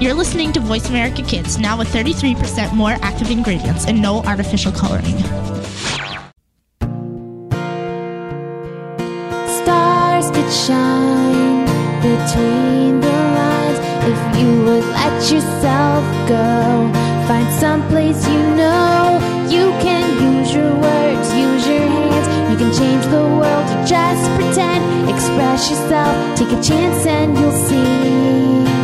You're listening to Voice America Kids, now with 33% more active ingredients and no artificial coloring. Stars could shine between the lines if you would let yourself go. Find some place you know you can use your words, use your hands. You can change the world, just pretend. Express yourself, take a chance, and you'll see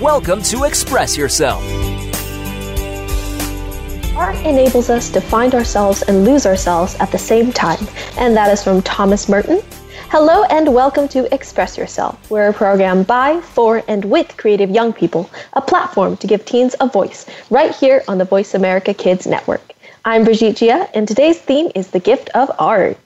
Welcome to Express Yourself. Art enables us to find ourselves and lose ourselves at the same time, and that is from Thomas Merton Hello and welcome to Express Yourself. We're a program by, for, and with creative young people, a platform to give teens a voice, right here on the Voice America Kids Network. I'm Brigitte Gia, and today's theme is the gift of art.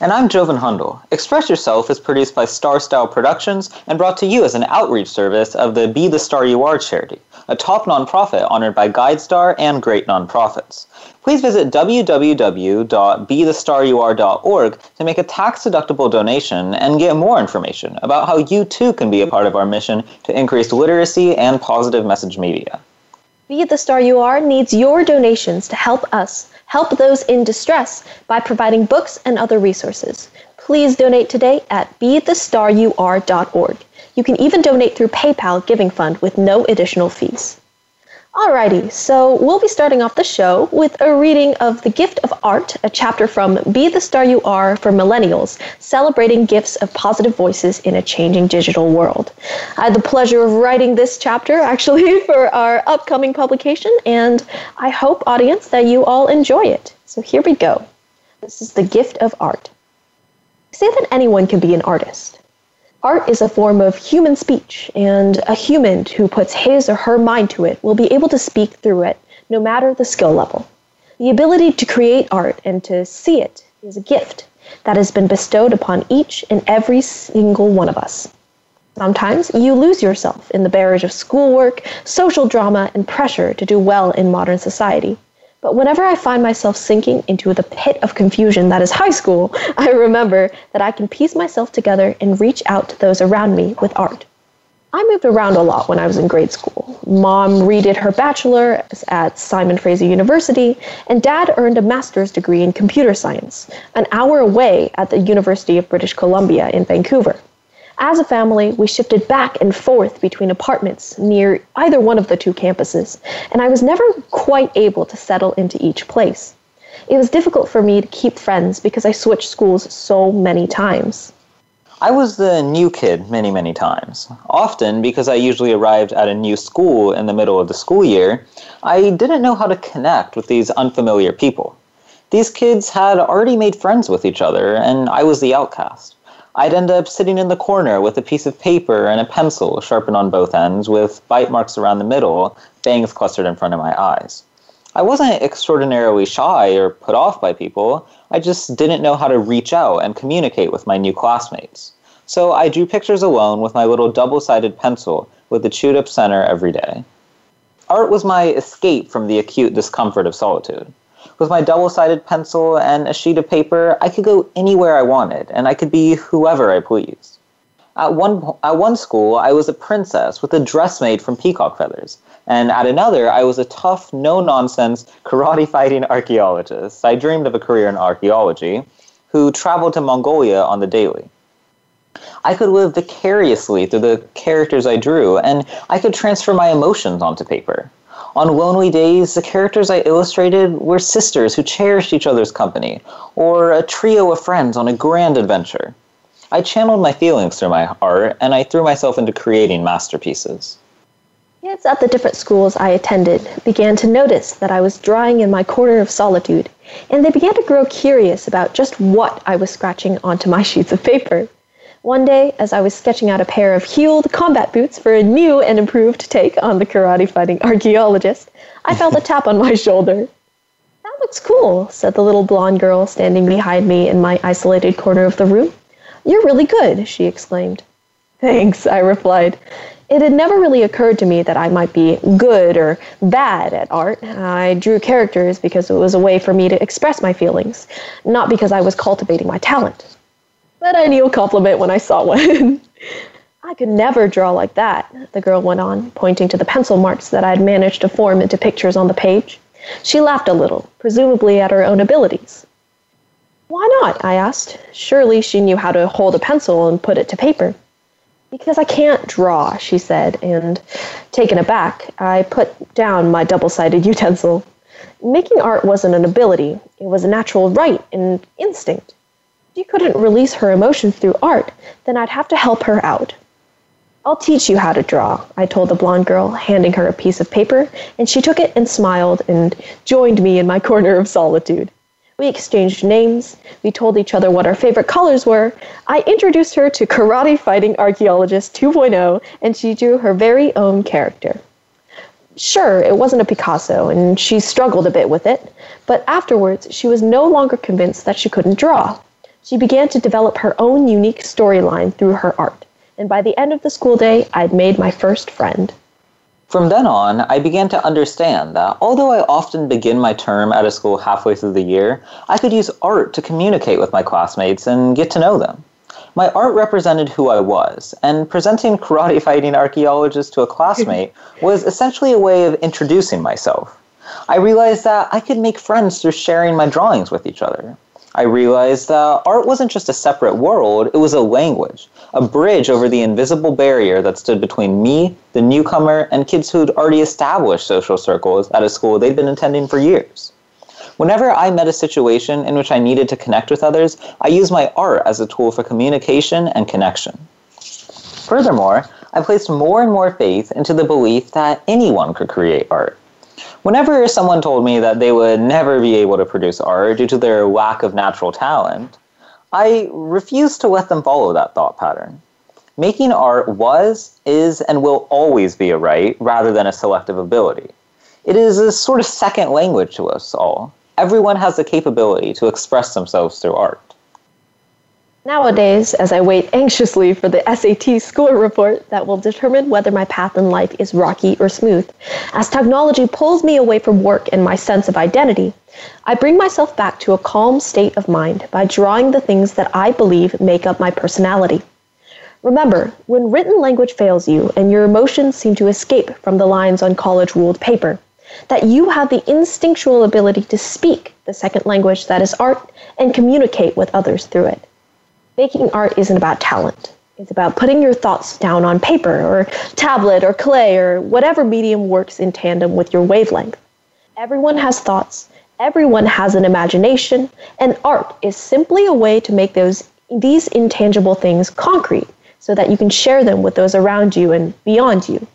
And I'm Joven Hundal. Express Yourself is produced by Star Style Productions and brought to you as an outreach service of the Be the Star You Are charity, a top nonprofit honored by GuideStar and great nonprofits please visit www.bethestaryouare.org to make a tax-deductible donation and get more information about how you too can be a part of our mission to increase literacy and positive message media. Be the Star You Are needs your donations to help us help those in distress by providing books and other resources. Please donate today at bethestaryouare.org. You can even donate through PayPal Giving Fund with no additional fees. Alrighty, so we'll be starting off the show with a reading of The Gift of Art, a chapter from Be the Star You Are for Millennials, celebrating gifts of positive voices in a changing digital world. I had the pleasure of writing this chapter actually for our upcoming publication, and I hope, audience, that you all enjoy it. So here we go. This is The Gift of Art. Say that anyone can be an artist. Art is a form of human speech, and a human who puts his or her mind to it will be able to speak through it, no matter the skill level. The ability to create art and to see it is a gift that has been bestowed upon each and every single one of us. Sometimes you lose yourself in the barrage of schoolwork, social drama, and pressure to do well in modern society. But whenever I find myself sinking into the pit of confusion that is high school, I remember that I can piece myself together and reach out to those around me with art. I moved around a lot when I was in grade school. Mom redid her bachelor at Simon Fraser University, and dad earned a master's degree in computer science, an hour away at the University of British Columbia in Vancouver. As a family, we shifted back and forth between apartments near either one of the two campuses, and I was never quite able to settle into each place. It was difficult for me to keep friends because I switched schools so many times. I was the new kid many, many times. Often, because I usually arrived at a new school in the middle of the school year, I didn't know how to connect with these unfamiliar people. These kids had already made friends with each other, and I was the outcast. I'd end up sitting in the corner with a piece of paper and a pencil sharpened on both ends, with bite marks around the middle, bangs clustered in front of my eyes. I wasn't extraordinarily shy or put off by people, I just didn't know how to reach out and communicate with my new classmates. So I drew pictures alone with my little double sided pencil with the chewed up center every day. Art was my escape from the acute discomfort of solitude. With my double sided pencil and a sheet of paper, I could go anywhere I wanted, and I could be whoever I pleased. At one, at one school, I was a princess with a dress made from peacock feathers, and at another, I was a tough, no nonsense, karate fighting archaeologist. I dreamed of a career in archaeology, who traveled to Mongolia on the daily. I could live vicariously through the characters I drew, and I could transfer my emotions onto paper. On lonely days, the characters I illustrated were sisters who cherished each other's company, or a trio of friends on a grand adventure. I channeled my feelings through my art, and I threw myself into creating masterpieces. Kids at the different schools I attended began to notice that I was drawing in my corner of solitude, and they began to grow curious about just what I was scratching onto my sheets of paper. One day, as I was sketching out a pair of heeled combat boots for a new and improved take on the karate fighting archaeologist, I felt a tap on my shoulder. That looks cool, said the little blonde girl standing behind me in my isolated corner of the room. You're really good, she exclaimed. Thanks, I replied. It had never really occurred to me that I might be good or bad at art. I drew characters because it was a way for me to express my feelings, not because I was cultivating my talent. But I knew a compliment when I saw one. I could never draw like that, the girl went on, pointing to the pencil marks that I had managed to form into pictures on the page. She laughed a little, presumably at her own abilities. Why not? I asked. Surely she knew how to hold a pencil and put it to paper. Because I can't draw, she said, and taken aback, I put down my double sided utensil. Making art wasn't an ability, it was a natural right and instinct. If she couldn't release her emotions through art, then I'd have to help her out. I'll teach you how to draw, I told the blonde girl, handing her a piece of paper, and she took it and smiled and joined me in my corner of solitude. We exchanged names. We told each other what our favorite colors were. I introduced her to Karate Fighting Archaeologist 2.0, and she drew her very own character. Sure, it wasn't a Picasso, and she struggled a bit with it, but afterwards she was no longer convinced that she couldn't draw. She began to develop her own unique storyline through her art, and by the end of the school day, I'd made my first friend. From then on, I began to understand that although I often begin my term at a school halfway through the year, I could use art to communicate with my classmates and get to know them. My art represented who I was, and presenting karate fighting archaeologists to a classmate was essentially a way of introducing myself. I realized that I could make friends through sharing my drawings with each other. I realized that art wasn't just a separate world, it was a language, a bridge over the invisible barrier that stood between me, the newcomer, and kids who'd already established social circles at a school they'd been attending for years. Whenever I met a situation in which I needed to connect with others, I used my art as a tool for communication and connection. Furthermore, I placed more and more faith into the belief that anyone could create art. Whenever someone told me that they would never be able to produce art due to their lack of natural talent, I refused to let them follow that thought pattern. Making art was, is, and will always be a right rather than a selective ability. It is a sort of second language to us all. Everyone has the capability to express themselves through art. Nowadays, as I wait anxiously for the SAT score report that will determine whether my path in life is rocky or smooth, as technology pulls me away from work and my sense of identity, I bring myself back to a calm state of mind by drawing the things that I believe make up my personality. Remember, when written language fails you and your emotions seem to escape from the lines on college ruled paper, that you have the instinctual ability to speak the second language that is art and communicate with others through it. Making art isn't about talent. It's about putting your thoughts down on paper or tablet or clay or whatever medium works in tandem with your wavelength. Everyone has thoughts, everyone has an imagination, and art is simply a way to make those these intangible things concrete so that you can share them with those around you and beyond you.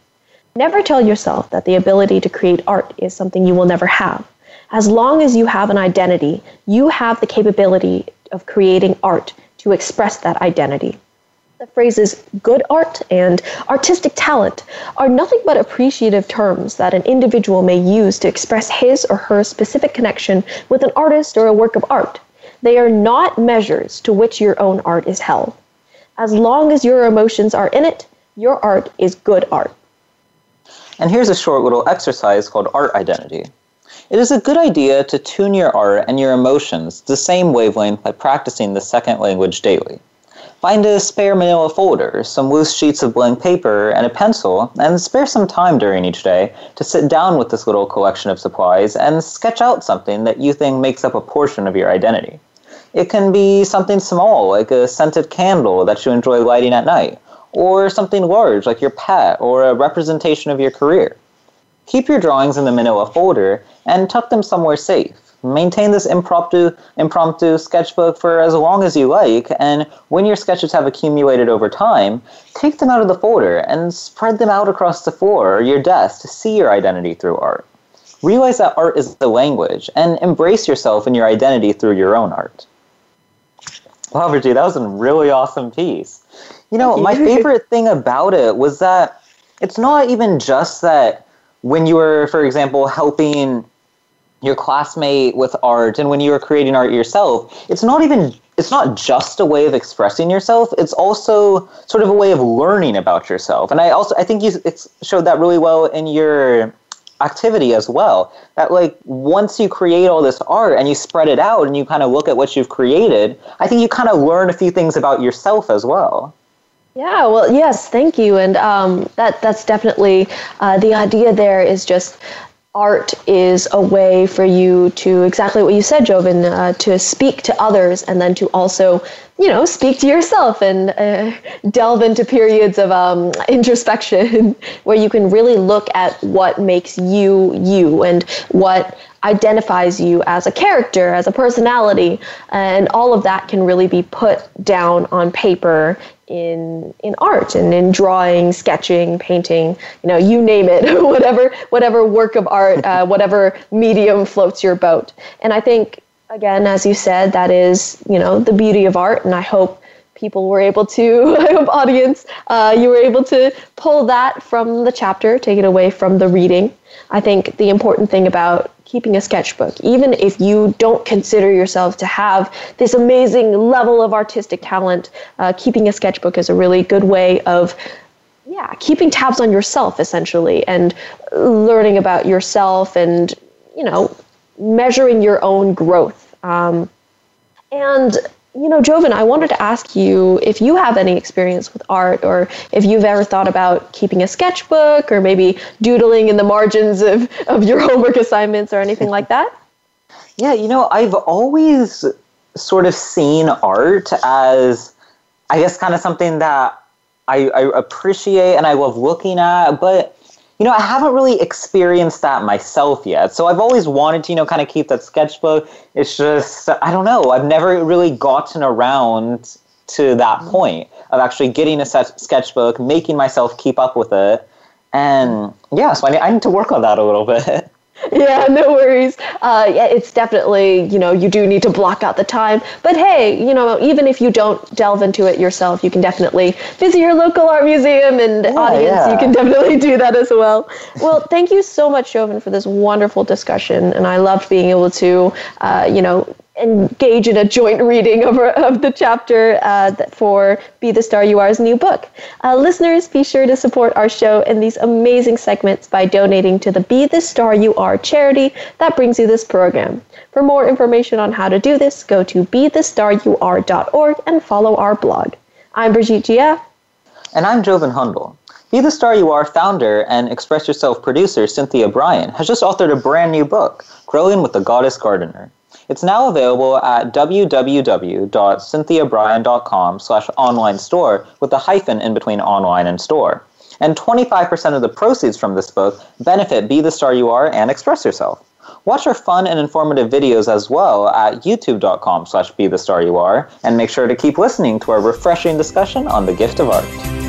Never tell yourself that the ability to create art is something you will never have. As long as you have an identity, you have the capability of creating art express that identity. The phrases good art and artistic talent are nothing but appreciative terms that an individual may use to express his or her specific connection with an artist or a work of art. They are not measures to which your own art is held. As long as your emotions are in it, your art is good art. And here's a short little exercise called Art Identity. It is a good idea to tune your art and your emotions to the same wavelength by practicing the second language daily. Find a spare manila folder, some loose sheets of blank paper, and a pencil, and spare some time during each day to sit down with this little collection of supplies and sketch out something that you think makes up a portion of your identity. It can be something small, like a scented candle that you enjoy lighting at night, or something large, like your pet or a representation of your career. Keep your drawings in the manila folder and tuck them somewhere safe. Maintain this impromptu impromptu sketchbook for as long as you like, and when your sketches have accumulated over time, take them out of the folder and spread them out across the floor or your desk to see your identity through art. Realize that art is the language and embrace yourself and your identity through your own art. Wow, Virgie, that was a really awesome piece. You know, my favorite thing about it was that it's not even just that when you were, for example, helping your classmate with art and when you were creating art yourself, it's not even it's not just a way of expressing yourself, it's also sort of a way of learning about yourself. And I also I think you showed that really well in your activity as well. That like once you create all this art and you spread it out and you kind of look at what you've created, I think you kind of learn a few things about yourself as well. Yeah, well, yes, thank you, and um, that that's definitely uh, the idea. There is just art is a way for you to exactly what you said, Joven, uh, to speak to others, and then to also, you know, speak to yourself and uh, delve into periods of um, introspection where you can really look at what makes you you and what identifies you as a character, as a personality, and all of that can really be put down on paper in in art and in drawing, sketching, painting, you know, you name it, whatever whatever work of art, uh, whatever medium floats your boat. And I think again, as you said, that is you know the beauty of art, and I hope people were able to, I hope audience, uh, you were able to pull that from the chapter, take it away from the reading. I think the important thing about keeping a sketchbook, even if you don't consider yourself to have this amazing level of artistic talent, uh, keeping a sketchbook is a really good way of yeah, keeping tabs on yourself essentially and learning about yourself and, you know, measuring your own growth. Um, and, you know, Joven, I wanted to ask you if you have any experience with art or if you've ever thought about keeping a sketchbook or maybe doodling in the margins of, of your homework assignments or anything like that. Yeah, you know, I've always sort of seen art as, I guess, kind of something that I, I appreciate and I love looking at, but you know, I haven't really experienced that myself yet. So I've always wanted to, you know, kind of keep that sketchbook. It's just, I don't know, I've never really gotten around to that mm. point of actually getting a set sketchbook, making myself keep up with it. And yeah, so I need, I need to work on that a little bit. yeah, no worries. Uh, yeah, it's definitely, you know, you do need to block out the time. But hey, you know, even if you don't delve into it yourself, you can definitely visit your local art museum and audience. yeah. You can definitely do that as well. Well, thank you so much, Joven, for this wonderful discussion. And I loved being able to, uh, you know, engage in a joint reading of, of the chapter uh, for Be the Star You Are's new book. Uh, listeners, be sure to support our show and these amazing segments by donating to the Be the Star You Are charity that brings you this program. For more information on how to do this, go to bethestaryouare.org and follow our blog. I'm Brigitte Gia. And I'm Joven Hundal. Be the Star You Are founder and Express Yourself producer Cynthia Bryan has just authored a brand new book, Growing with the Goddess Gardener. It's now available at www.cynthiabryan.com slash online store with a hyphen in between online and store. And 25% of the proceeds from this book benefit Be the Star You Are and Express Yourself. Watch our fun and informative videos as well at youtube.com slash be the star you are, and make sure to keep listening to our refreshing discussion on the gift of art.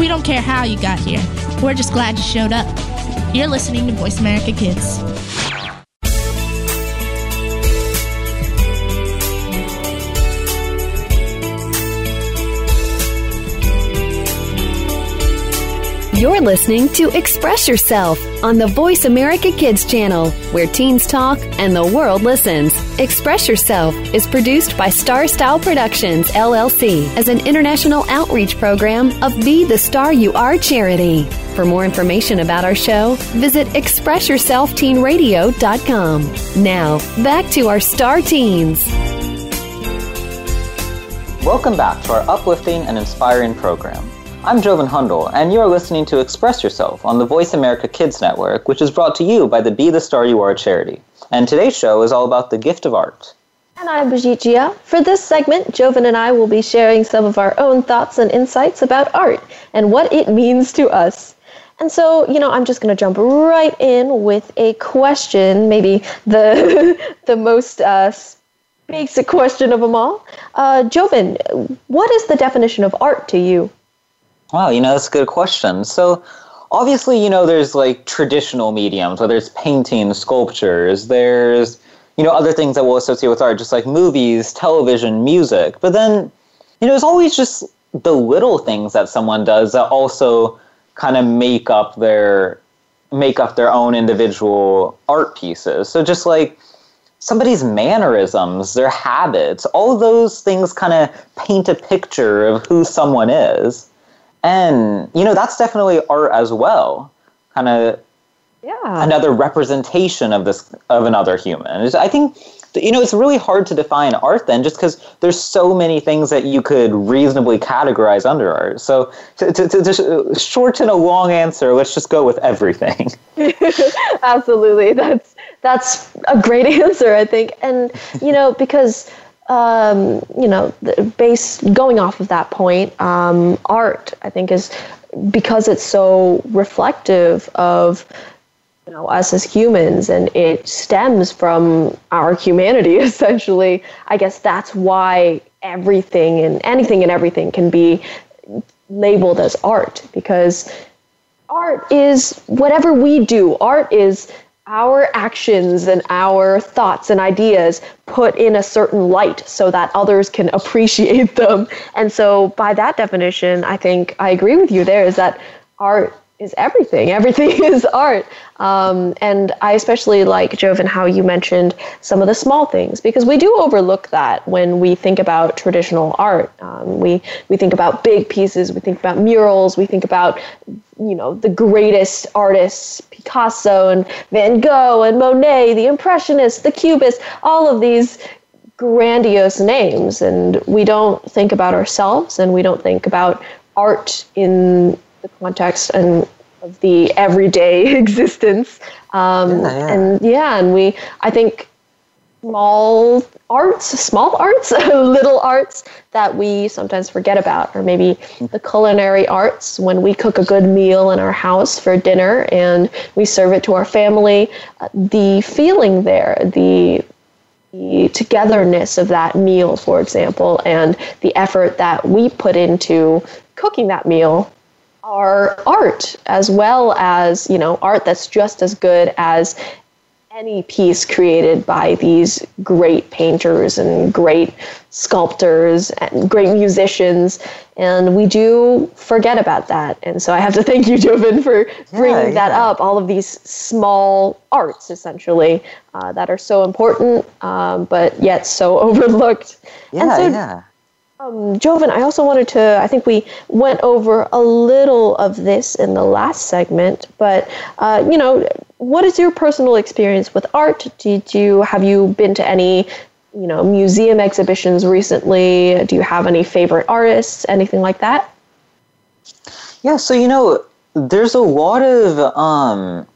We don't care how you got here. We're just glad you showed up. You're listening to Voice America Kids. You're listening to Express Yourself on the Voice America Kids channel, where teens talk and the world listens. Express Yourself is produced by Star Style Productions, LLC, as an international outreach program of Be the Star You Are charity. For more information about our show, visit ExpressYourselfTeenRadio.com. Now, back to our Star Teens. Welcome back to our uplifting and inspiring program. I'm Joven Hundal, and you are listening to Express Yourself on the Voice America Kids Network, which is brought to you by the Be the Star You Are charity. And today's show is all about the gift of art. And I'm Brigitte Gia. For this segment, Joven and I will be sharing some of our own thoughts and insights about art and what it means to us. And so, you know, I'm just going to jump right in with a question, maybe the the most uh, basic question of them all. Uh, Joven, what is the definition of art to you? Wow, you know, that's a good question. So, obviously, you know, there's like traditional mediums, whether it's painting, sculptures, there's, you know, other things that we'll associate with art, just like movies, television, music. But then, you know, there's always just the little things that someone does that also kind of make up their make up their own individual art pieces. So just like somebody's mannerisms, their habits, all those things kind of paint a picture of who someone is. And, you know, that's definitely art as well. Kind of yeah. another representation of this of another human. I think you know it's really hard to define art then just because there's so many things that you could reasonably categorize under art so to, to, to, to shorten a long answer let's just go with everything absolutely that's that's a great answer i think and you know because um, you know, based going off of that point, um, art I think is because it's so reflective of you know us as humans, and it stems from our humanity essentially. I guess that's why everything and anything and everything can be labeled as art because art is whatever we do. Art is our actions and our thoughts and ideas put in a certain light so that others can appreciate them. And so, by that definition, I think I agree with you there is that art is everything. Everything is art. Um, and I especially like, Joven, how you mentioned some of the small things because we do overlook that when we think about traditional art. Um, we, we think about big pieces, we think about murals, we think about, you know, the greatest artists, Picasso and Van Gogh and Monet, the Impressionists, the Cubists, all of these grandiose names. And we don't think about ourselves and we don't think about art in the context and of the everyday existence. Um, yeah, yeah. And yeah, and we, I think, small arts, small arts, little arts that we sometimes forget about, or maybe the culinary arts when we cook a good meal in our house for dinner and we serve it to our family. Uh, the feeling there, the the togetherness of that meal, for example, and the effort that we put into cooking that meal are art as well as you know art that's just as good as any piece created by these great painters and great sculptors and great musicians. And we do forget about that. And so i have to thank you joven for bringing yeah, that up all of these small arts essentially uh, that are so important um, but yet so overlooked. Yeah, so, yeah um, Joven, I also wanted to, I think we went over a little of this in the last segment, but, uh, you know, what is your personal experience with art? Did you, have you been to any, you know, museum exhibitions recently? Do you have any favorite artists, anything like that? Yeah, so, you know, there's a lot of um,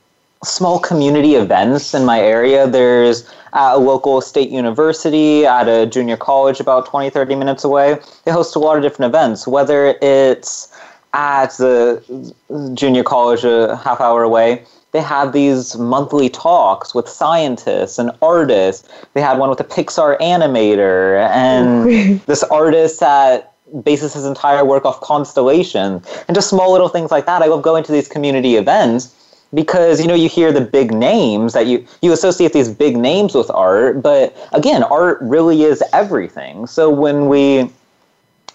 small community events in my area. There's at a local state university, at a junior college about 20, 30 minutes away. They host a lot of different events, whether it's at the junior college a half hour away. They have these monthly talks with scientists and artists. They had one with a Pixar animator and this artist that bases his entire work off constellation and just small little things like that. I love going to these community events because you know you hear the big names that you you associate these big names with art but again art really is everything. So when we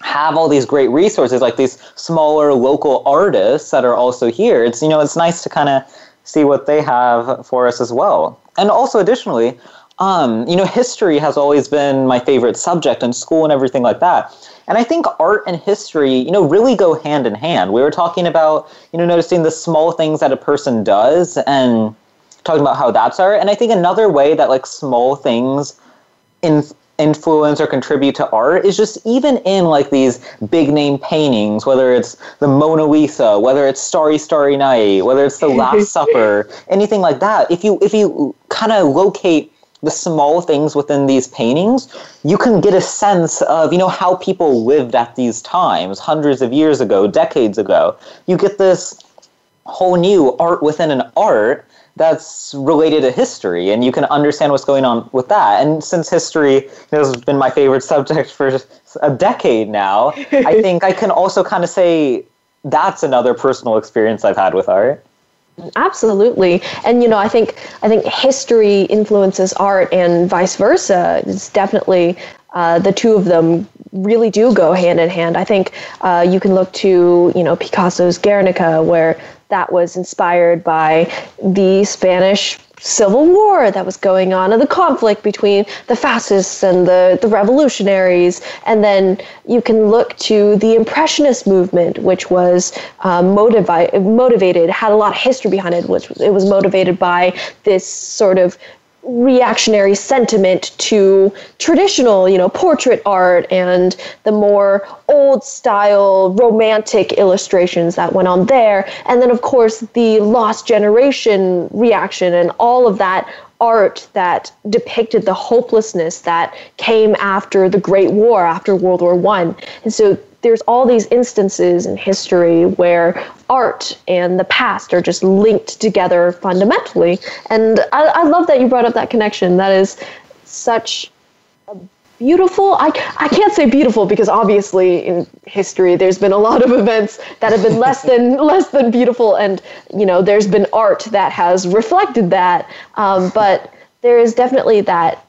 have all these great resources like these smaller local artists that are also here it's you know it's nice to kind of see what they have for us as well. And also additionally um, you know history has always been my favorite subject in school and everything like that and I think art and history, you know, really go hand in hand. We were talking about, you know, noticing the small things that a person does and talking about how that's art. And I think another way that like small things in influence or contribute to art is just even in like these big name paintings, whether it's the Mona Lisa, whether it's Starry Starry Night, whether it's the Last Supper, anything like that. If you if you kind of locate the small things within these paintings, you can get a sense of, you know, how people lived at these times, hundreds of years ago, decades ago. You get this whole new art within an art that's related to history and you can understand what's going on with that and since history you know, has been my favorite subject for a decade now i think i can also kind of say that's another personal experience i've had with art Absolutely, and you know, I think I think history influences art, and vice versa. It's definitely uh, the two of them really do go hand in hand. I think uh, you can look to you know Picasso's Guernica, where that was inspired by the Spanish civil war that was going on and the conflict between the fascists and the, the revolutionaries. And then you can look to the Impressionist movement, which was um, motivi- motivated, had a lot of history behind it, which it was motivated by this sort of reactionary sentiment to traditional, you know, portrait art and the more old style romantic illustrations that went on there. And then, of course, the lost generation reaction and all of that art that depicted the hopelessness that came after the Great War, after World War One. And so there's all these instances in history where art and the past are just linked together fundamentally. And I, I love that you brought up that connection. That is such a beautiful I, I can't say beautiful because obviously in history there's been a lot of events that have been less than less than beautiful and you know there's been art that has reflected that um, but there is definitely that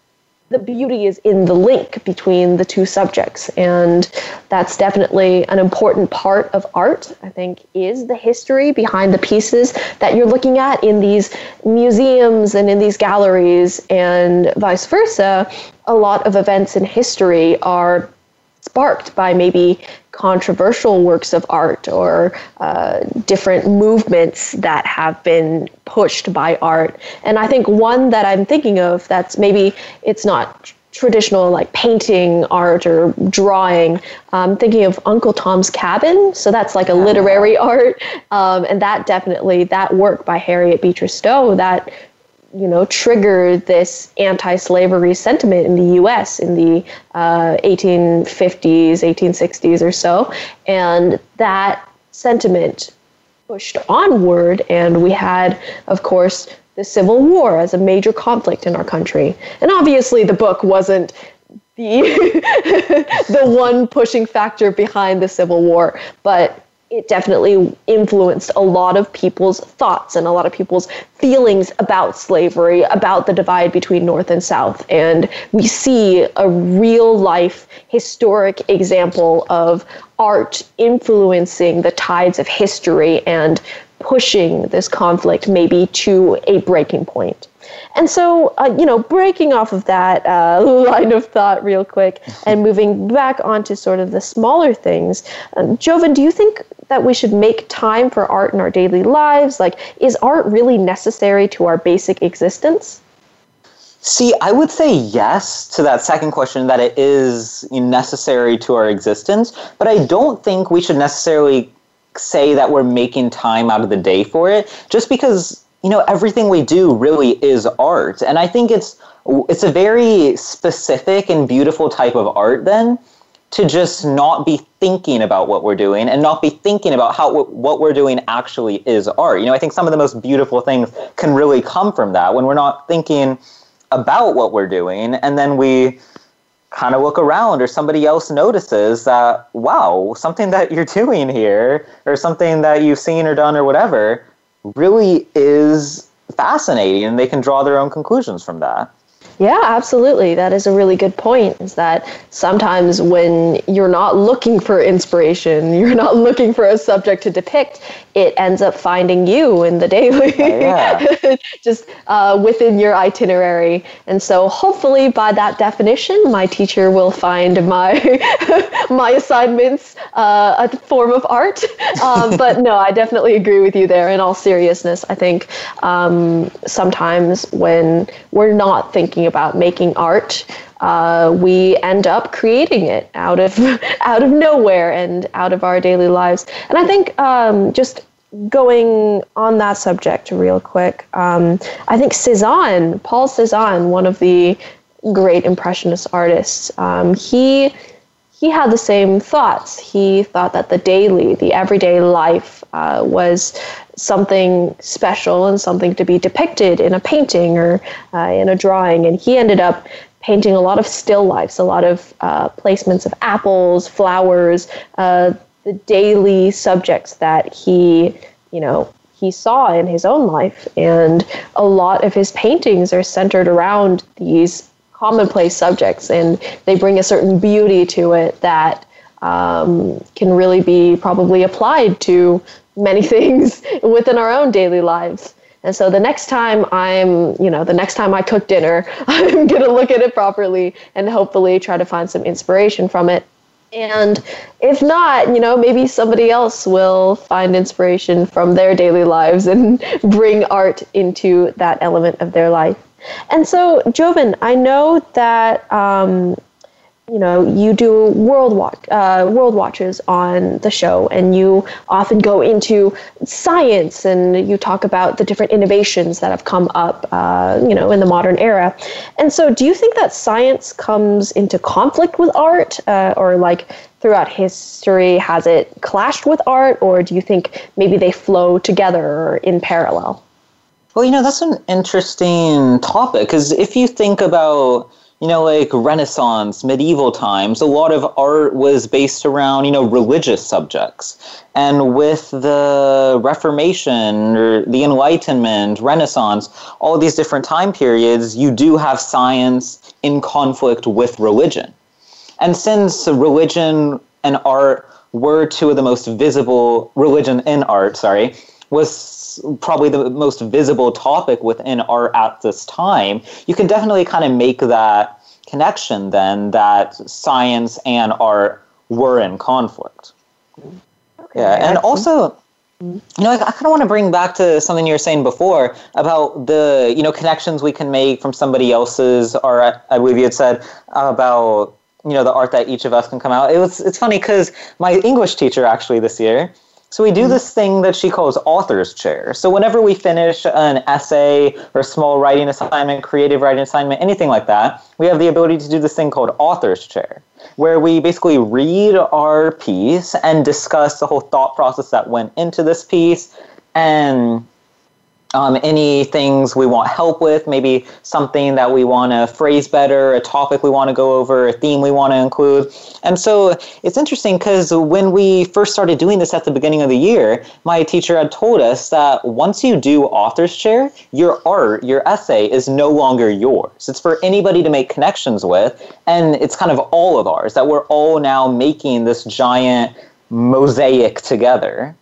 the beauty is in the link between the two subjects and that's definitely an important part of art i think is the history behind the pieces that you're looking at in these museums and in these galleries and vice versa. A lot of events in history are sparked by maybe controversial works of art or uh, different movements that have been pushed by art. And I think one that I'm thinking of that's maybe it's not traditional like painting art or drawing. I'm thinking of Uncle Tom's Cabin. So that's like a literary art. Um, and that definitely, that work by Harriet Beecher Stowe, that you know, trigger this anti-slavery sentiment in the U.S. in the uh, 1850s, 1860s or so, and that sentiment pushed onward, and we had, of course, the Civil War as a major conflict in our country. And obviously, the book wasn't the the one pushing factor behind the Civil War, but it definitely influenced a lot of people's thoughts and a lot of people's feelings about slavery, about the divide between North and South. And we see a real life historic example of art influencing the tides of history and pushing this conflict maybe to a breaking point. And so, uh, you know, breaking off of that uh, line of thought real quick and moving back onto sort of the smaller things, um, Joven, do you think that we should make time for art in our daily lives? Like, is art really necessary to our basic existence? See, I would say yes to that second question that it is necessary to our existence, but I don't think we should necessarily say that we're making time out of the day for it just because you know everything we do really is art. And i think it's it's a very specific and beautiful type of art then to just not be thinking about what we're doing and not be thinking about how what we're doing actually is art. You know i think some of the most beautiful things can really come from that when we're not thinking about what we're doing and then we kind of look around or somebody else notices that wow something that you're doing here or something that you've seen or done or whatever really is fascinating and they can draw their own conclusions from that. Yeah, absolutely. That is a really good point. Is that sometimes when you're not looking for inspiration, you're not looking for a subject to depict, it ends up finding you in the daily, oh, yeah. just uh, within your itinerary. And so, hopefully, by that definition, my teacher will find my my assignments uh, a form of art. Um, but no, I definitely agree with you there. In all seriousness, I think um, sometimes when we're not thinking about making art, uh, we end up creating it out of out of nowhere and out of our daily lives. And I think um, just going on that subject real quick, um, I think Cezanne, Paul Cezanne, one of the great impressionist artists, um, he he had the same thoughts. He thought that the daily, the everyday life uh, was something special and something to be depicted in a painting or uh, in a drawing. And he ended up painting a lot of still lifes, a lot of uh, placements of apples, flowers, uh, the daily subjects that he, you know, he saw in his own life. And a lot of his paintings are centered around these commonplace subjects, and they bring a certain beauty to it that um, can really be probably applied to many things within our own daily lives. And so the next time I'm, you know, the next time I cook dinner, I'm going to look at it properly and hopefully try to find some inspiration from it. And if not, you know, maybe somebody else will find inspiration from their daily lives and bring art into that element of their life. And so, Joven, I know that um, you know you do world watch uh, world watches on the show, and you often go into science and you talk about the different innovations that have come up, uh, you know, in the modern era. And so, do you think that science comes into conflict with art, uh, or like throughout history has it clashed with art, or do you think maybe they flow together or in parallel? Well, you know, that's an interesting topic because if you think about, you know, like Renaissance, medieval times, a lot of art was based around, you know, religious subjects. And with the Reformation or the Enlightenment, Renaissance, all these different time periods, you do have science in conflict with religion. And since religion and art were two of the most visible, religion and art, sorry, was probably the most visible topic within art at this time, you can definitely kind of make that connection then that science and art were in conflict. Okay, yeah, and also, you know, I, I kind of want to bring back to something you were saying before about the, you know, connections we can make from somebody else's, or I, I believe you had said about, you know, the art that each of us can come out. It was, it's funny because my English teacher actually this year, so we do mm-hmm. this thing that she calls author's chair. So whenever we finish an essay or a small writing assignment, creative writing assignment, anything like that, we have the ability to do this thing called author's chair, where we basically read our piece and discuss the whole thought process that went into this piece and um, any things we want help with, maybe something that we want to phrase better, a topic we want to go over, a theme we want to include. And so it's interesting because when we first started doing this at the beginning of the year, my teacher had told us that once you do author's chair, your art, your essay is no longer yours. It's for anybody to make connections with, and it's kind of all of ours, that we're all now making this giant mosaic together.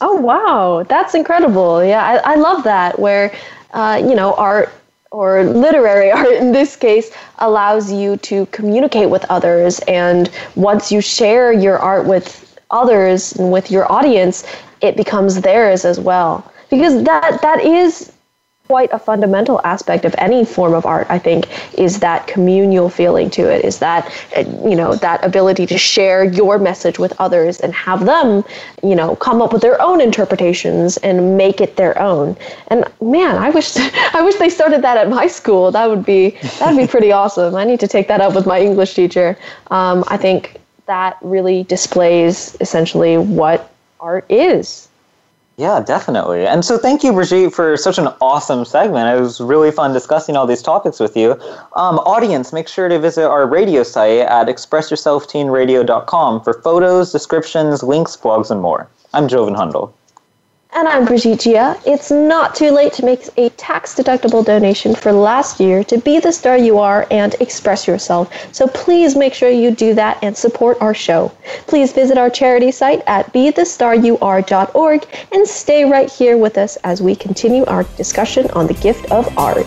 Oh wow, that's incredible! Yeah, I, I love that. Where uh, you know art or literary art in this case allows you to communicate with others, and once you share your art with others and with your audience, it becomes theirs as well. Because that that is quite a fundamental aspect of any form of art i think is that communal feeling to it is that you know that ability to share your message with others and have them you know come up with their own interpretations and make it their own. And man i wish i wish they started that at my school. That would be that'd be pretty awesome. I need to take that up with my english teacher. Um, i think that really displays essentially what art is yeah, definitely. And so thank you, Brigitte, for such an awesome segment. It was really fun discussing all these topics with you. Um, audience, make sure to visit our radio site at expressyourselfteenradio.com for photos, descriptions, links, blogs, and more. I'm Joven Hundal. And I'm Brigitte Gia. It's not too late to make a tax deductible donation for last year to be the star you are and express yourself. So please make sure you do that and support our show. Please visit our charity site at bethestaryouare.org and stay right here with us as we continue our discussion on the gift of art.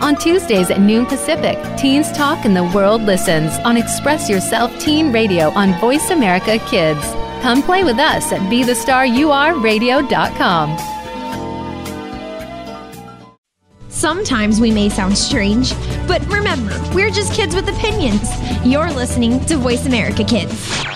On Tuesdays at noon Pacific, Teens Talk and the World Listens on Express Yourself Teen Radio on Voice America Kids. Come play with us at BeTheStarYouAreRadio.com. Sometimes we may sound strange, but remember, we're just kids with opinions. You're listening to Voice America Kids.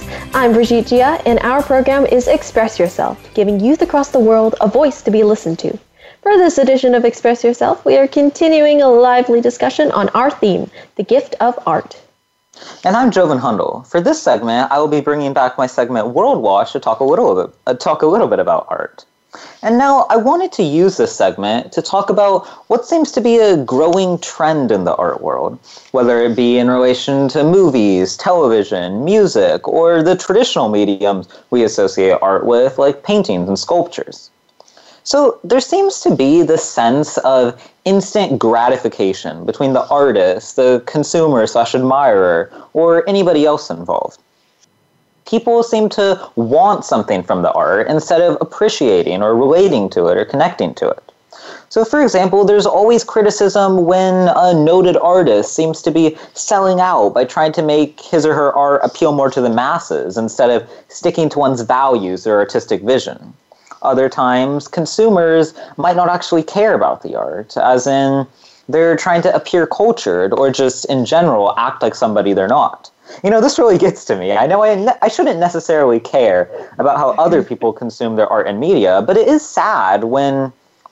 I'm Brigitte Gia, and our program is Express Yourself, giving youth across the world a voice to be listened to. For this edition of Express Yourself, we are continuing a lively discussion on our theme, the gift of art. And I'm Joven Hundal. For this segment, I will be bringing back my segment World Watch to talk a little bit, uh, talk a little bit about art. And now I wanted to use this segment to talk about what seems to be a growing trend in the art world, whether it be in relation to movies, television, music, or the traditional mediums we associate art with, like paintings and sculptures. So there seems to be this sense of instant gratification between the artist, the consumer slash admirer, or anybody else involved people seem to want something from the art instead of appreciating or relating to it or connecting to it. So, for example, there's always criticism when a noted artist seems to be selling out by trying to make his or her art appeal more to the masses instead of sticking to one's values or artistic vision. Other times, consumers might not actually care about the art, as in, they're trying to appear cultured or just in general act like somebody they're not you know, this really gets to me. I know I, ne- I shouldn't necessarily care about how other people consume their art and media, but it is sad when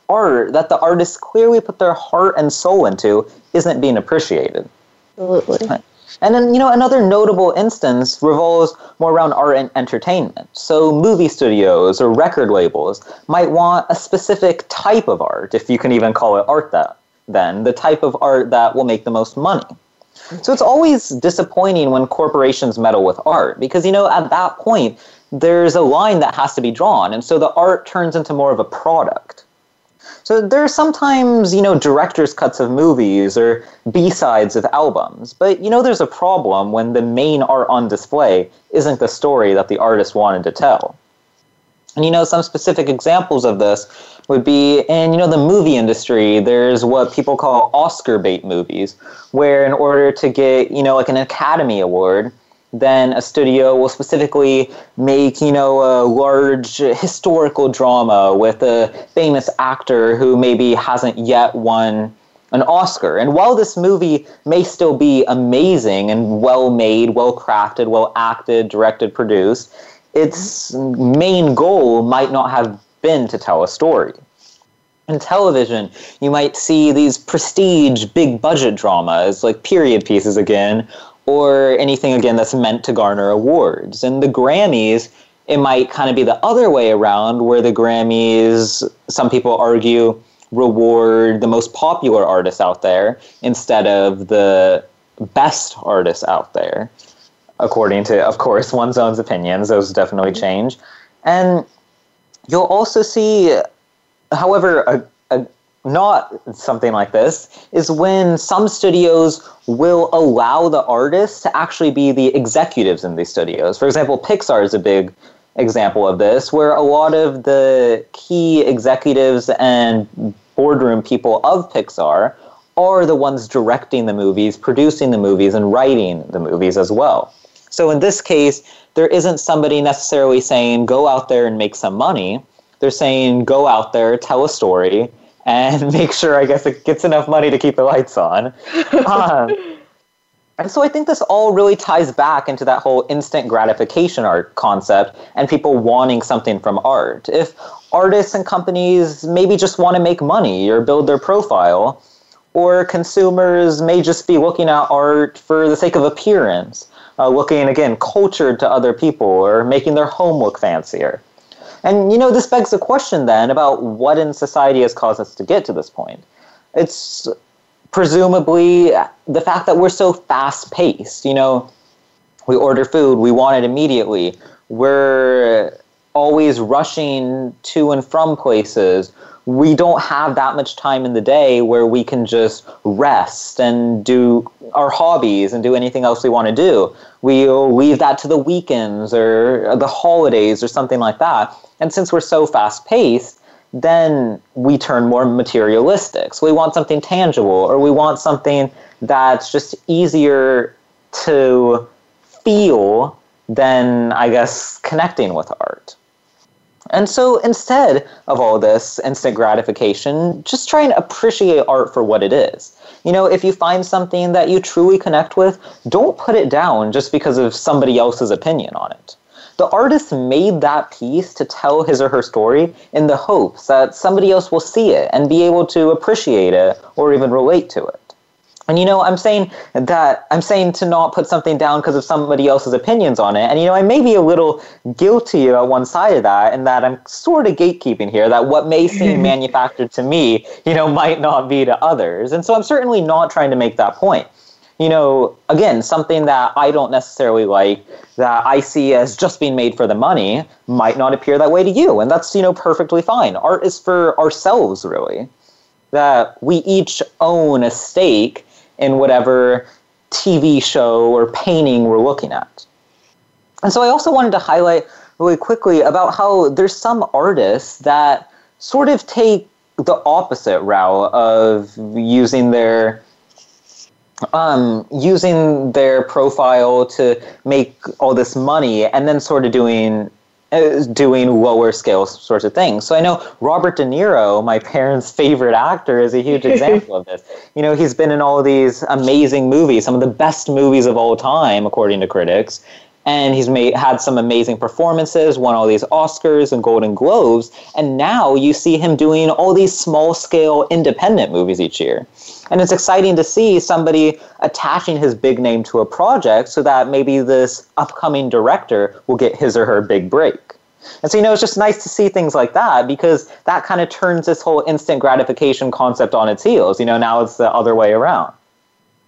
art that the artists clearly put their heart and soul into isn't being appreciated. Absolutely. And then, you know, another notable instance revolves more around art and entertainment. So, movie studios or record labels might want a specific type of art, if you can even call it art that, then, the type of art that will make the most money. So it's always disappointing when corporations meddle with art because, you know, at that point, there's a line that has to be drawn. And so the art turns into more of a product. So there are sometimes, you know, director's cuts of movies or B-sides of albums. But, you know, there's a problem when the main art on display isn't the story that the artist wanted to tell. And, you know, some specific examples of this would be in you know the movie industry there's what people call oscar bait movies where in order to get you know like an academy award then a studio will specifically make you know a large historical drama with a famous actor who maybe hasn't yet won an Oscar. And while this movie may still be amazing and well made, well crafted, well acted, directed, produced, its main goal might not have been to tell a story. In television, you might see these prestige, big budget dramas, like period pieces again, or anything again that's meant to garner awards. And the Grammys, it might kind of be the other way around, where the Grammys, some people argue, reward the most popular artists out there instead of the best artists out there, according to, of course, one's own opinions. Those definitely mm-hmm. change. And You'll also see, however, a, a, not something like this is when some studios will allow the artists to actually be the executives in these studios. For example, Pixar is a big example of this, where a lot of the key executives and boardroom people of Pixar are the ones directing the movies, producing the movies, and writing the movies as well. So in this case, there isn't somebody necessarily saying, go out there and make some money. They're saying, go out there, tell a story, and make sure, I guess, it gets enough money to keep the lights on. Um, and so I think this all really ties back into that whole instant gratification art concept and people wanting something from art. If artists and companies maybe just want to make money or build their profile, or consumers may just be looking at art for the sake of appearance, uh, looking again cultured to other people or making their home look fancier. And you know, this begs the question then about what in society has caused us to get to this point. It's presumably the fact that we're so fast paced. You know, we order food, we want it immediately. We're always rushing to and from places. We don't have that much time in the day where we can just rest and do our hobbies and do anything else we want to do. We'll leave that to the weekends or the holidays or something like that. And since we're so fast paced, then we turn more materialistic. So we want something tangible or we want something that's just easier to feel than, I guess, connecting with art. And so instead of all this instant gratification, just try and appreciate art for what it is. You know, if you find something that you truly connect with, don't put it down just because of somebody else's opinion on it the artist made that piece to tell his or her story in the hopes that somebody else will see it and be able to appreciate it or even relate to it. And you know, I'm saying that I'm saying to not put something down because of somebody else's opinions on it. And you know, I may be a little guilty on one side of that, and that I'm sort of gatekeeping here. That what may seem manufactured to me, you know, might not be to others. And so I'm certainly not trying to make that point you know, again, something that I don't necessarily like that I see as just being made for the money might not appear that way to you. And that's, you know, perfectly fine. Art is for ourselves, really. That we each own a stake in whatever TV show or painting we're looking at. And so I also wanted to highlight really quickly about how there's some artists that sort of take the opposite route of using their um, using their profile to make all this money and then sort of doing doing lower scale sorts of things. So I know Robert De Niro, my parents' favorite actor, is a huge example of this. You know, he's been in all of these amazing movies, some of the best movies of all time, according to critics and he's made had some amazing performances, won all these Oscars and Golden Globes, and now you see him doing all these small scale independent movies each year. And it's exciting to see somebody attaching his big name to a project so that maybe this upcoming director will get his or her big break. And so, you know, it's just nice to see things like that because that kind of turns this whole instant gratification concept on its heels. You know, now it's the other way around.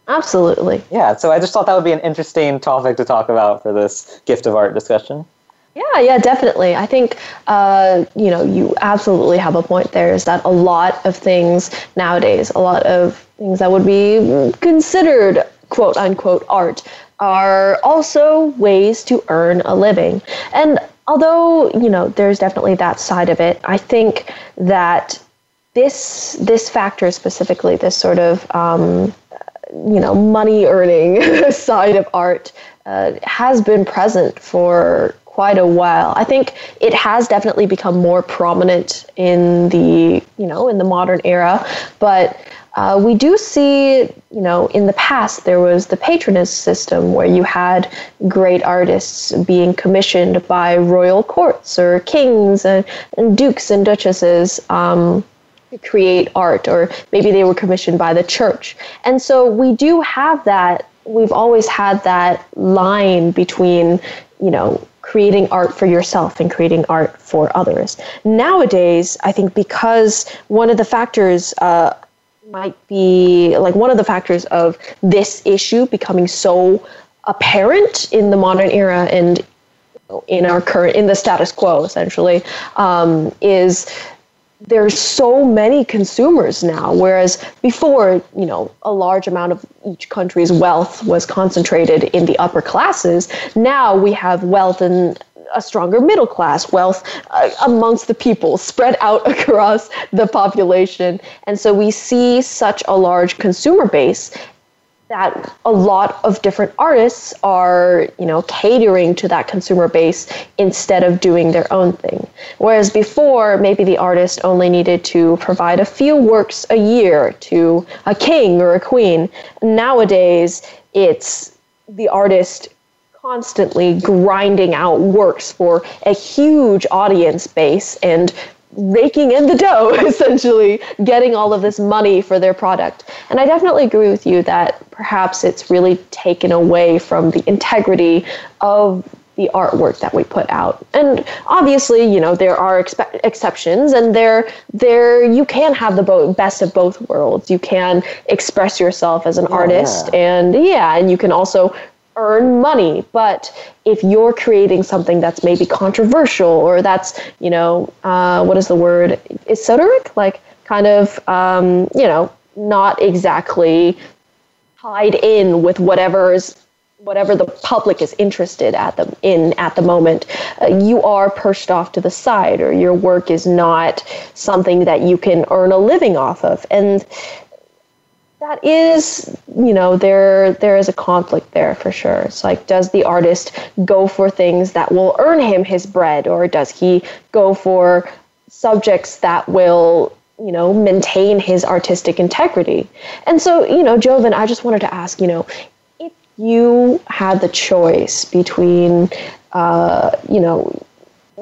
Absolutely. Yeah, so I just thought that would be an interesting topic to talk about for this gift of art discussion. Yeah, yeah, definitely. I think uh, you know you absolutely have a point. There is that a lot of things nowadays, a lot of things that would be considered quote unquote art, are also ways to earn a living. And although you know there's definitely that side of it, I think that this this factor specifically, this sort of um, you know money earning side of art uh, has been present for quite a while. I think it has definitely become more prominent in the you know in the modern era, but uh, we do see you know in the past there was the patronage system where you had great artists being commissioned by royal courts or kings and, and dukes and duchesses. Um, create art, or maybe they were commissioned by the church. And so we do have that, we've always had that line between, you know, creating art for yourself and creating art for others. Nowadays, I think because one of the factors, uh, might be like one of the factors of this issue becoming so apparent in the modern era and in our current in the status quo essentially um, is there's so many consumers now whereas before you know a large amount of each country's wealth was concentrated in the upper classes now we have wealth in a stronger middle class wealth uh, amongst the people spread out across the population. And so we see such a large consumer base that a lot of different artists are, you know, catering to that consumer base instead of doing their own thing. Whereas before, maybe the artist only needed to provide a few works a year to a king or a queen. Nowadays, it's the artist constantly grinding out works for a huge audience base and raking in the dough, essentially, getting all of this money for their product. And I definitely agree with you that perhaps it's really taken away from the integrity of the artwork that we put out. And obviously, you know, there are expe- exceptions and there there you can have the bo- best of both worlds. You can express yourself as an yeah, artist and yeah, and you can also earn money. But if you're creating something that's maybe controversial or that's, you know, uh, what is the word? Esoteric? Like kind of, um, you know, not exactly tied in with whatever's whatever the public is interested at them in at the moment uh, you are pushed off to the side or your work is not something that you can earn a living off of and that is you know there there is a conflict there for sure. It's like does the artist go for things that will earn him his bread or does he go for subjects that will you know maintain his artistic integrity? And so you know joven i just wanted to ask you know if you had the choice between uh, you know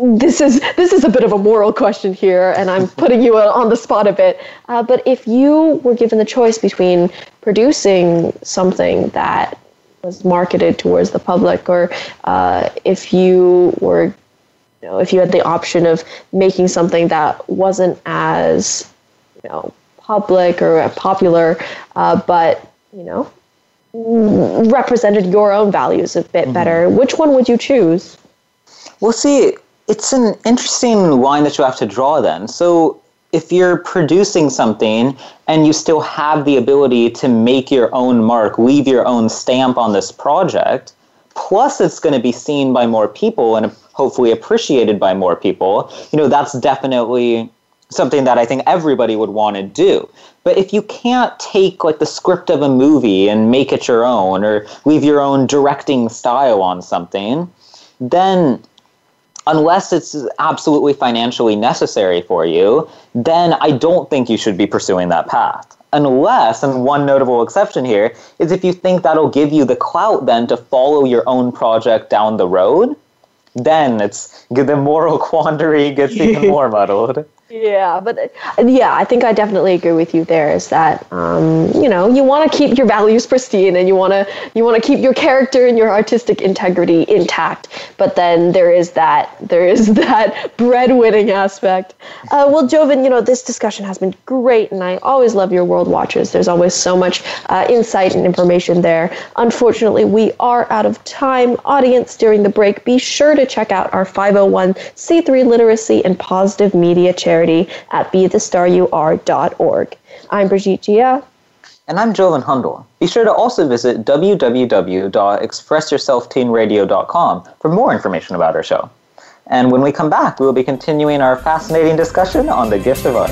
this is this is a bit of a moral question here, and I'm putting you on the spot a bit. Uh, but if you were given the choice between producing something that was marketed towards the public, or uh, if you were, you know, if you had the option of making something that wasn't as, you know, public or popular, uh, but you know, represented your own values a bit mm-hmm. better, which one would you choose? Well, see, it's an interesting line that you have to draw then. So if you're producing something and you still have the ability to make your own mark, leave your own stamp on this project, plus it's going to be seen by more people and hopefully appreciated by more people, you know, that's definitely something that I think everybody would want to do. But if you can't take like the script of a movie and make it your own or leave your own directing style on something, then unless it's absolutely financially necessary for you, then I don't think you should be pursuing that path. Unless, and one notable exception here, is if you think that'll give you the clout then to follow your own project down the road, then it's the moral quandary gets even more muddled. Yeah, but yeah, I think I definitely agree with you there. Is that um, you know you want to keep your values pristine and you want to you want to keep your character and your artistic integrity intact, but then there is that there is that breadwinning aspect. Uh, well, Joven, you know this discussion has been great, and I always love your World Watches. There's always so much uh, insight and information there. Unfortunately, we are out of time. Audience, during the break, be sure to check out our 501c3 literacy and positive media charity charity at bethestaryouare.org. I'm Brigitte Gia. And I'm Joven Hundal. Be sure to also visit www.expressyourselfteenradio.com for more information about our show. And when we come back, we will be continuing our fascinating discussion on the gift of art.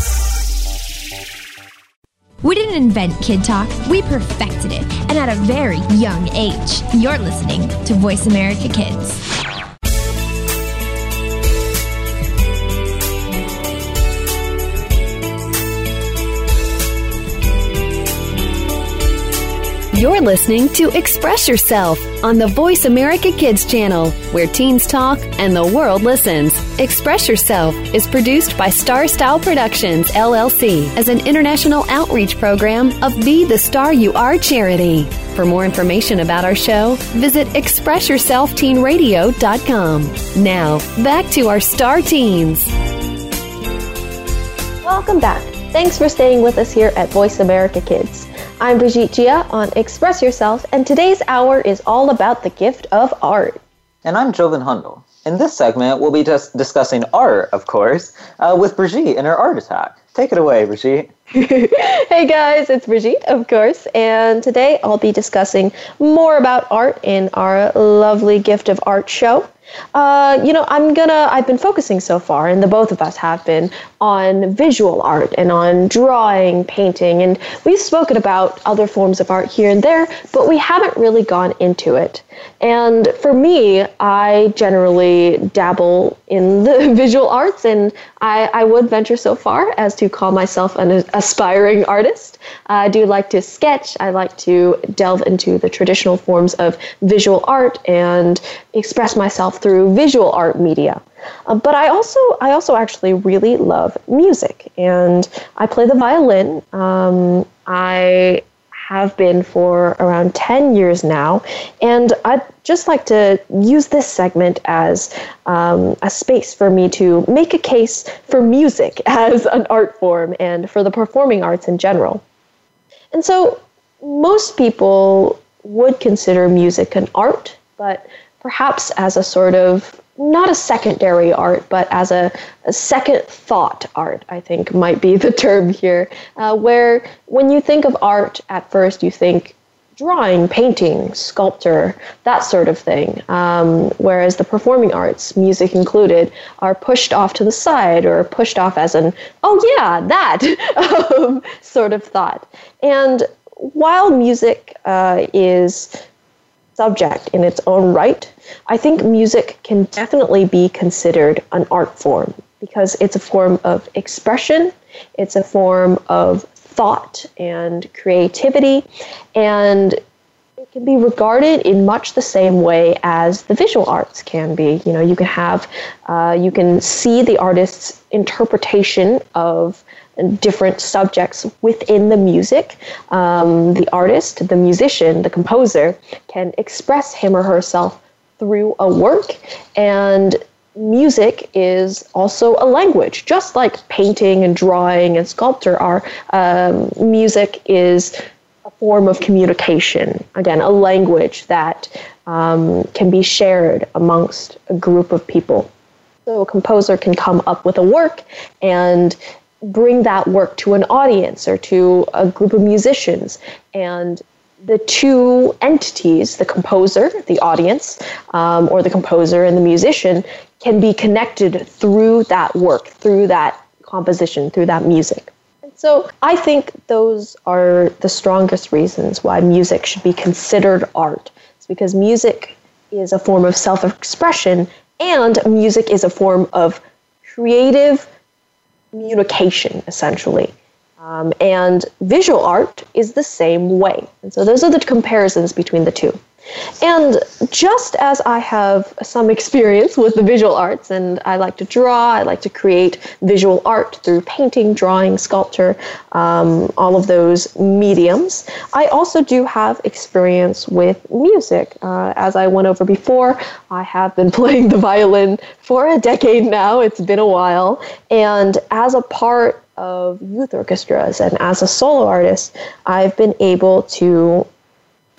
We didn't invent Kid Talk, we perfected it, and at a very young age. You're listening to Voice America Kids. You're listening to Express Yourself on the Voice America Kids channel, where teens talk and the world listens. Express Yourself is produced by Star Style Productions, LLC, as an international outreach program of Be the Star You Are charity. For more information about our show, visit ExpressYourselfTeenRadio.com. Now, back to our Star Teens. Welcome back. Thanks for staying with us here at Voice America Kids. I'm Brigitte Gia on Express Yourself, and today's hour is all about the gift of art. And I'm Joven Hundal. In this segment, we'll be just discussing art, of course, uh, with Brigitte and her art attack. Take it away, Brigitte. hey guys, it's Brigitte, of course, and today I'll be discussing more about art in our lovely Gift of Art show. Uh, you know, I'm gonna, I've been focusing so far, and the both of us have been, on visual art and on drawing, painting, and we've spoken about other forms of art here and there, but we haven't really gone into it. And for me, I generally dabble in the visual arts, and I, I would venture so far as to call myself an aspiring artist. I do like to sketch, I like to delve into the traditional forms of visual art and express myself through visual art media. Uh, but I also I also actually really love music, and I play the violin. Um, I have been for around 10 years now. And I'd just like to use this segment as um, a space for me to make a case for music as an art form and for the performing arts in general. And so most people would consider music an art, but perhaps as a sort of not a secondary art, but as a, a, second thought art, I think might be the term here. Uh, where when you think of art at first, you think drawing, painting, sculpture, that sort of thing. Um, whereas the performing arts, music included, are pushed off to the side or pushed off as an, oh yeah, that um, sort of thought. And while music uh, is subject in its own right, I think music can definitely be considered an art form because it's a form of expression, it's a form of thought and creativity, and it can be regarded in much the same way as the visual arts can be. You know, you can have, uh, you can see the artist's interpretation of different subjects within the music. Um, the artist, the musician, the composer can express him or herself through a work and music is also a language. Just like painting and drawing and sculpture are um, music is a form of communication. Again a language that um, can be shared amongst a group of people. So a composer can come up with a work and bring that work to an audience or to a group of musicians and the two entities, the composer, the audience, um, or the composer and the musician, can be connected through that work, through that composition, through that music. And so I think those are the strongest reasons why music should be considered art. It's because music is a form of self expression and music is a form of creative communication, essentially. Um, and visual art is the same way. And so those are the comparisons between the two. And just as I have some experience with the visual arts, and I like to draw, I like to create visual art through painting, drawing, sculpture, um, all of those mediums, I also do have experience with music. Uh, as I went over before, I have been playing the violin for a decade now, it's been a while. And as a part of youth orchestras and as a solo artist, I've been able to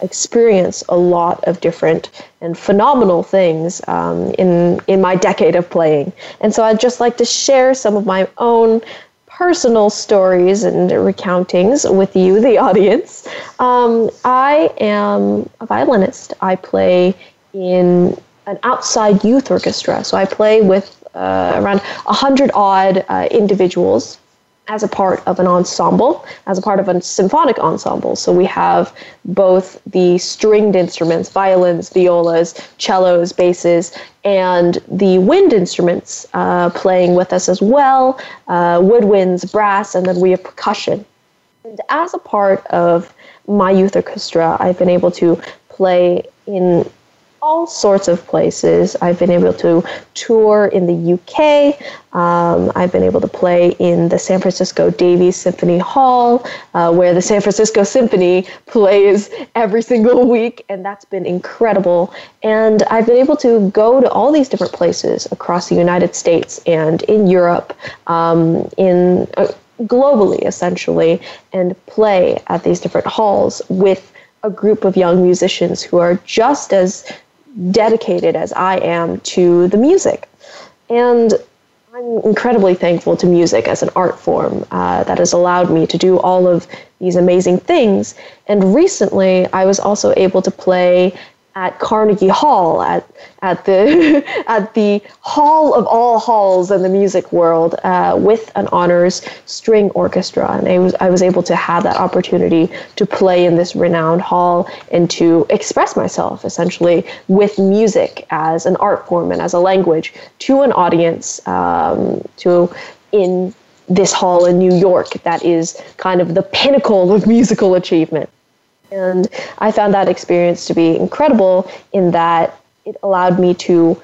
experience a lot of different and phenomenal things um, in in my decade of playing. And so I'd just like to share some of my own personal stories and recountings with you, the audience. Um, I am a violinist. I play in an outside youth orchestra. So I play with uh, around 100 odd uh, individuals as a part of an ensemble, as a part of a symphonic ensemble. So we have both the stringed instruments, violins, violas, cellos, basses, and the wind instruments uh, playing with us as well, uh, woodwinds, brass, and then we have percussion. And as a part of my youth orchestra, I've been able to play in all sorts of places. I've been able to tour in the UK. Um, I've been able to play in the San Francisco Davies Symphony Hall, uh, where the San Francisco Symphony plays every single week, and that's been incredible. And I've been able to go to all these different places across the United States and in Europe, um, in uh, globally essentially, and play at these different halls with a group of young musicians who are just as dedicated as I am to the music. And I'm incredibly thankful to music as an art form uh, that has allowed me to do all of these amazing things. And recently, I was also able to play at Carnegie Hall at at the at the hall of all halls in the music world uh, with an honors string orchestra, and I was I was able to have that opportunity to play in this renowned hall and to express myself essentially with music as an art form and as a language to an audience um, to in this hall in New York that is kind of the pinnacle of musical achievement. And I found that experience to be incredible in that it allowed me to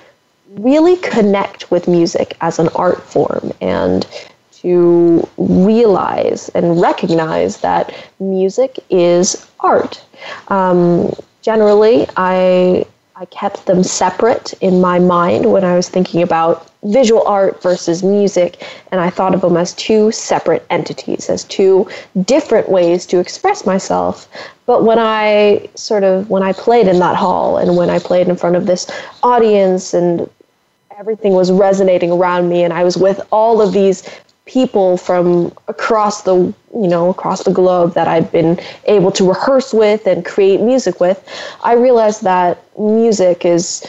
really connect with music as an art form and to realize and recognize that music is art. Um, generally, I I kept them separate in my mind when I was thinking about visual art versus music, and I thought of them as two separate entities, as two different ways to express myself. But when I sort of when I played in that hall and when I played in front of this audience and everything was resonating around me and I was with all of these people from across the you know across the globe that I've been able to rehearse with and create music with, I realized that music is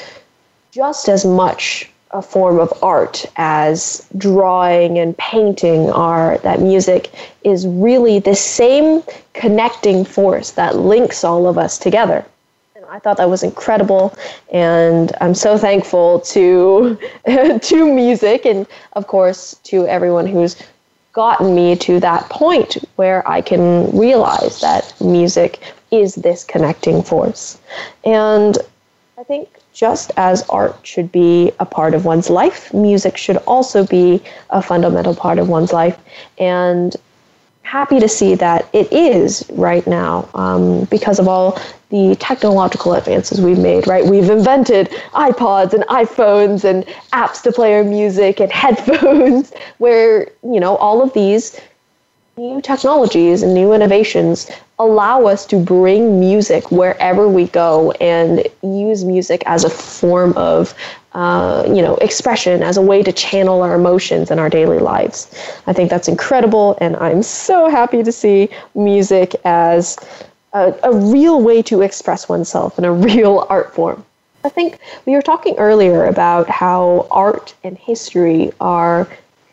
just as much a form of art as drawing and painting are that music is really the same connecting force that links all of us together I thought that was incredible, and I'm so thankful to to music and of course to everyone who's gotten me to that point where I can realize that music is this connecting force. And I think just as art should be a part of one's life, music should also be a fundamental part of one's life. And happy to see that it is right now um, because of all the technological advances we've made, right? We've invented iPods and iPhones and apps to play our music and headphones, where, you know, all of these new technologies and new innovations allow us to bring music wherever we go and use music as a form of uh, you know expression as a way to channel our emotions in our daily lives i think that's incredible and i'm so happy to see music as a, a real way to express oneself in a real art form i think we were talking earlier about how art and history are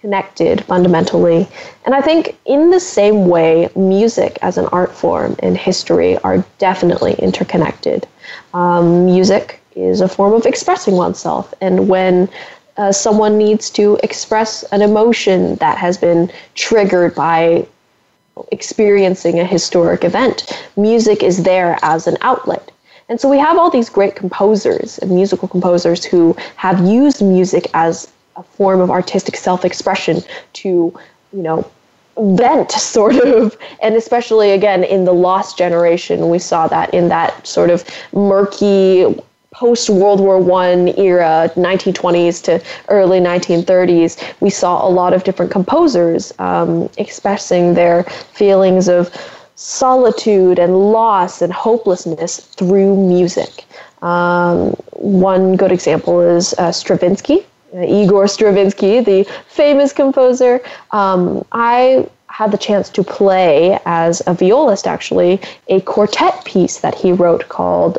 connected fundamentally. And I think, in the same way, music as an art form and history are definitely interconnected. Um, music is a form of expressing oneself, and when uh, someone needs to express an emotion that has been triggered by experiencing a historic event, music is there as an outlet. And so we have all these great composers and musical composers who have used music as a form of artistic self-expression to, you know, vent sort of and especially again in the lost generation we saw that in that sort of murky post World War One era, 1920s to early 1930s, we saw a lot of different composers um, expressing their feelings of solitude and loss and hopelessness through music. Um, one good example is uh, Stravinsky, uh, Igor Stravinsky, the famous composer. Um, I had the chance to play as a violist, actually, a quartet piece that he wrote called.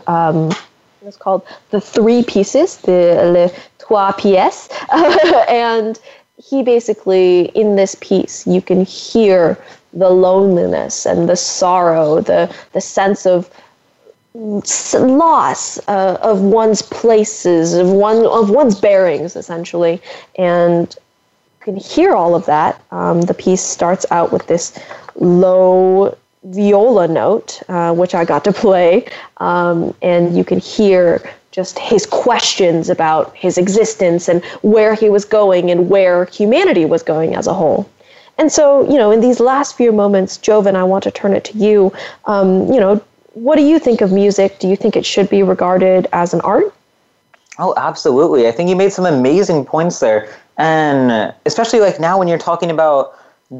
It was called the Three Pieces, the Les Trois Pièces, and he basically in this piece you can hear the loneliness and the sorrow, the the sense of loss uh, of one's places, of one of one's bearings, essentially, and you can hear all of that. Um, the piece starts out with this low viola note, uh, which I got to play, um, and you can hear just his questions about his existence and where he was going and where humanity was going as a whole. And so, you know, in these last few moments, Joven, I want to turn it to you. Um, you know, what do you think of music? Do you think it should be regarded as an art? Oh, absolutely. I think you made some amazing points there. And especially like now when you're talking about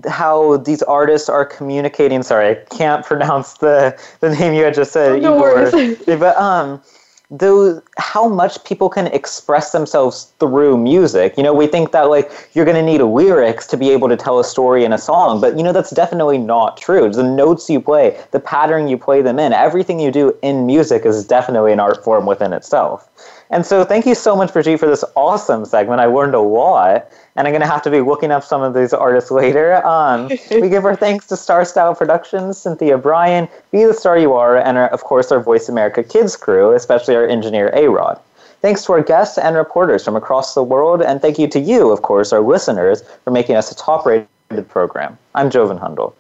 how these artists are communicating. Sorry, I can't pronounce the, the name you had just said, oh, no Igor. but um, those how much people can express themselves through music. You know, we think that like you're going to need lyrics to be able to tell a story in a song, but you know that's definitely not true. The notes you play, the pattern you play them in, everything you do in music is definitely an art form within itself. And so, thank you so much, Brigitte, for this awesome segment. I learned a lot and I'm going to have to be looking up some of these artists later. Um, we give our thanks to Star Style Productions, Cynthia Bryan, Be the Star You Are, and our, of course our Voice America Kids crew, especially our engineer A Rod. Thanks to our guests and reporters from across the world, and thank you to you, of course, our listeners, for making us a top rated program. I'm Joven Hundal.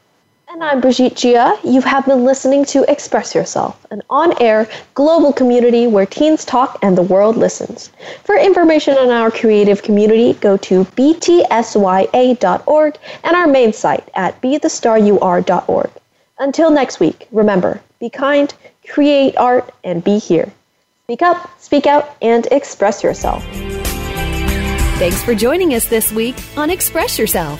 And I'm Brigitte Gia. You have been listening to Express Yourself, an on air global community where teens talk and the world listens. For information on our creative community, go to btsya.org and our main site at bethestaryouare.org. Until next week, remember be kind, create art, and be here. Speak up, speak out, and express yourself. Thanks for joining us this week on Express Yourself,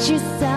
let yourself